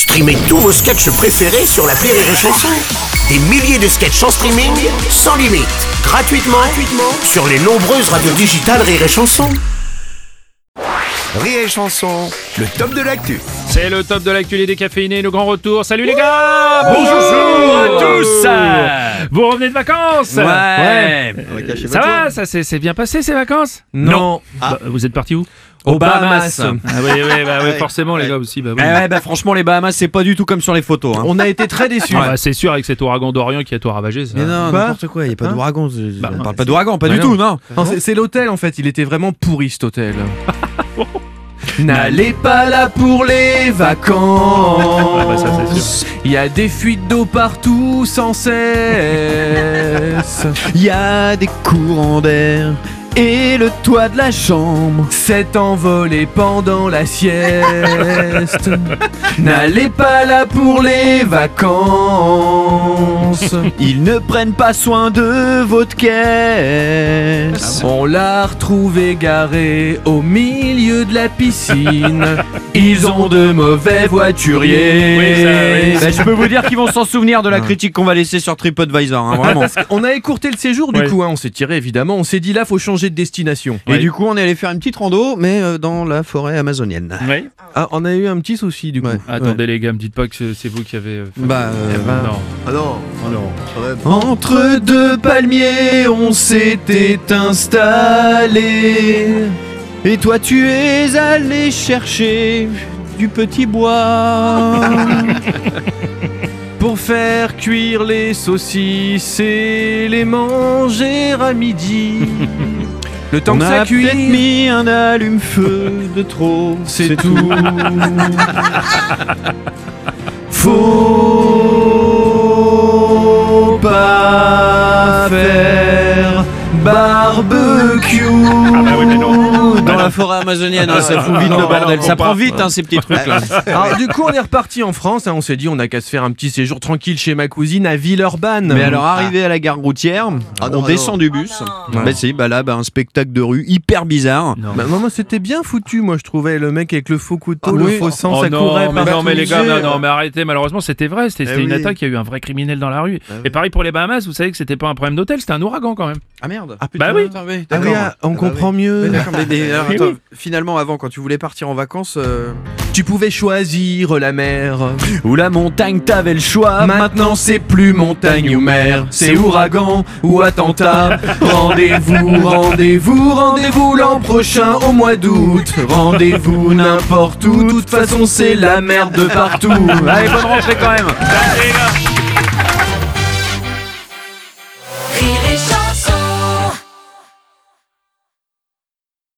Streamez tous vos sketchs préférés sur la Rire et Chanson. Des milliers de sketchs en streaming, sans limite, gratuitement, gratuitement sur les nombreuses radios digitales Rire et Chanson. Rire et chanson, le top de l'actu. C'est le top de l'actu, les décaféinés, le grand retour. Salut les gars Bonjour Vous revenez de vacances Ouais. Ça va Ça s'est c'est bien passé ces vacances Non. Bah, vous êtes parti où Aux Bahamas. Ah oui, oui, bah, oui, forcément les gars aussi. Bah, oui. Eh ouais, bah franchement, les Bahamas, c'est pas du tout comme sur les photos. hein. On a été très déçus. Ah, bah, c'est sûr avec cet ouragan d'Orient qui a tout ravagé. Ça. Mais non, n'importe quoi, il n'y a pas Hein d'ouragan. Bah, on parle pas d'ouragan, pas Bah du non. tout, non. Non, c'est- c'est l'hôtel en fait, il était vraiment pourri cet hôtel. N'allez pas là pour les vacances. Ah bah. Il y a des fuites d'eau partout sans cesse. Il y a des courants d'air et le toit de la chambre. S'est envolé pendant la sieste. N'allez pas là pour les vacances. Ils ne prennent pas soin de votre caisse. On l'a retrouvé garé au milieu de la piscine. Ils ont de mauvais voituriers. Oui, ça, oui. Bah, je peux vous dire qu'ils vont s'en souvenir de la critique qu'on va laisser sur TripAdvisor, hein, vraiment. On a écourté le séjour du Ouais. coup, hein, on s'est tiré évidemment. On s'est dit là, faut changer de destination. Et Ouais. du coup, on est allé faire une petite rando, mais euh, dans la forêt amazonienne. Oui. Ah, on a eu un petit souci du coup. Ouais. Attendez les gars, me dites pas que c'est vous qui avez. euh, fait- Bah, euh, ben, non. Ah non, non. Entre deux palmiers, on s'était installé. Et toi, tu es allé chercher du petit bois. Pour faire cuire les saucisses et les manger à midi. Le temps On que a ça cuit, peut-être mis un allume-feu de trop. c'est tout. Faut pas faire barbecue. Ah oui, mais non. Dans la forêt amazonienne, hein, ça fout vite non, le non, bordel. non, Ça prend vite, hein, ces petits trucs-là. Alors du coup on est reparti en France, hein, on s'est dit on a qu'à se faire un petit séjour tranquille chez ma cousine à Villeurbanne. Mais alors, arrivé à la gare routière, Ah non, on ah descend non. du bus. non. Bah, si, bah là, bah, un spectacle de rue hyper bizarre. Non. Bah, moi c'était bien foutu moi je trouvais le mec avec le faux couteau, Ah le faux sang, Oh ça non, courait mais partout. non, mais les gars, non, non, mais arrêtez, malheureusement c'était vrai, c'était c'était Eh une attaque, il y a eu un vrai criminel dans la rue. Ah oui. Et pareil pour les Bahamas, vous savez que c'était pas un problème d'hôtel, c'était un ouragan quand même. Ah merde. Bah oui. Putain, oui, Ah oui, ah, on bah comprend oui. mieux. Oui, d'accord, mais, mais, alors, Oui, attends, oui. finalement, avant, quand tu voulais partir en vacances, euh, Tu pouvais choisir la mer. ou la montagne, t'avais le choix. Maintenant c'est plus montagne ou mer, c'est ouragan ou attentat. Rendez-vous, rendez-vous, rendez-vous l'an prochain au mois d'août. Rendez-vous n'importe où, de toute façon c'est la merde de partout. Allez, bonne rentrée quand même.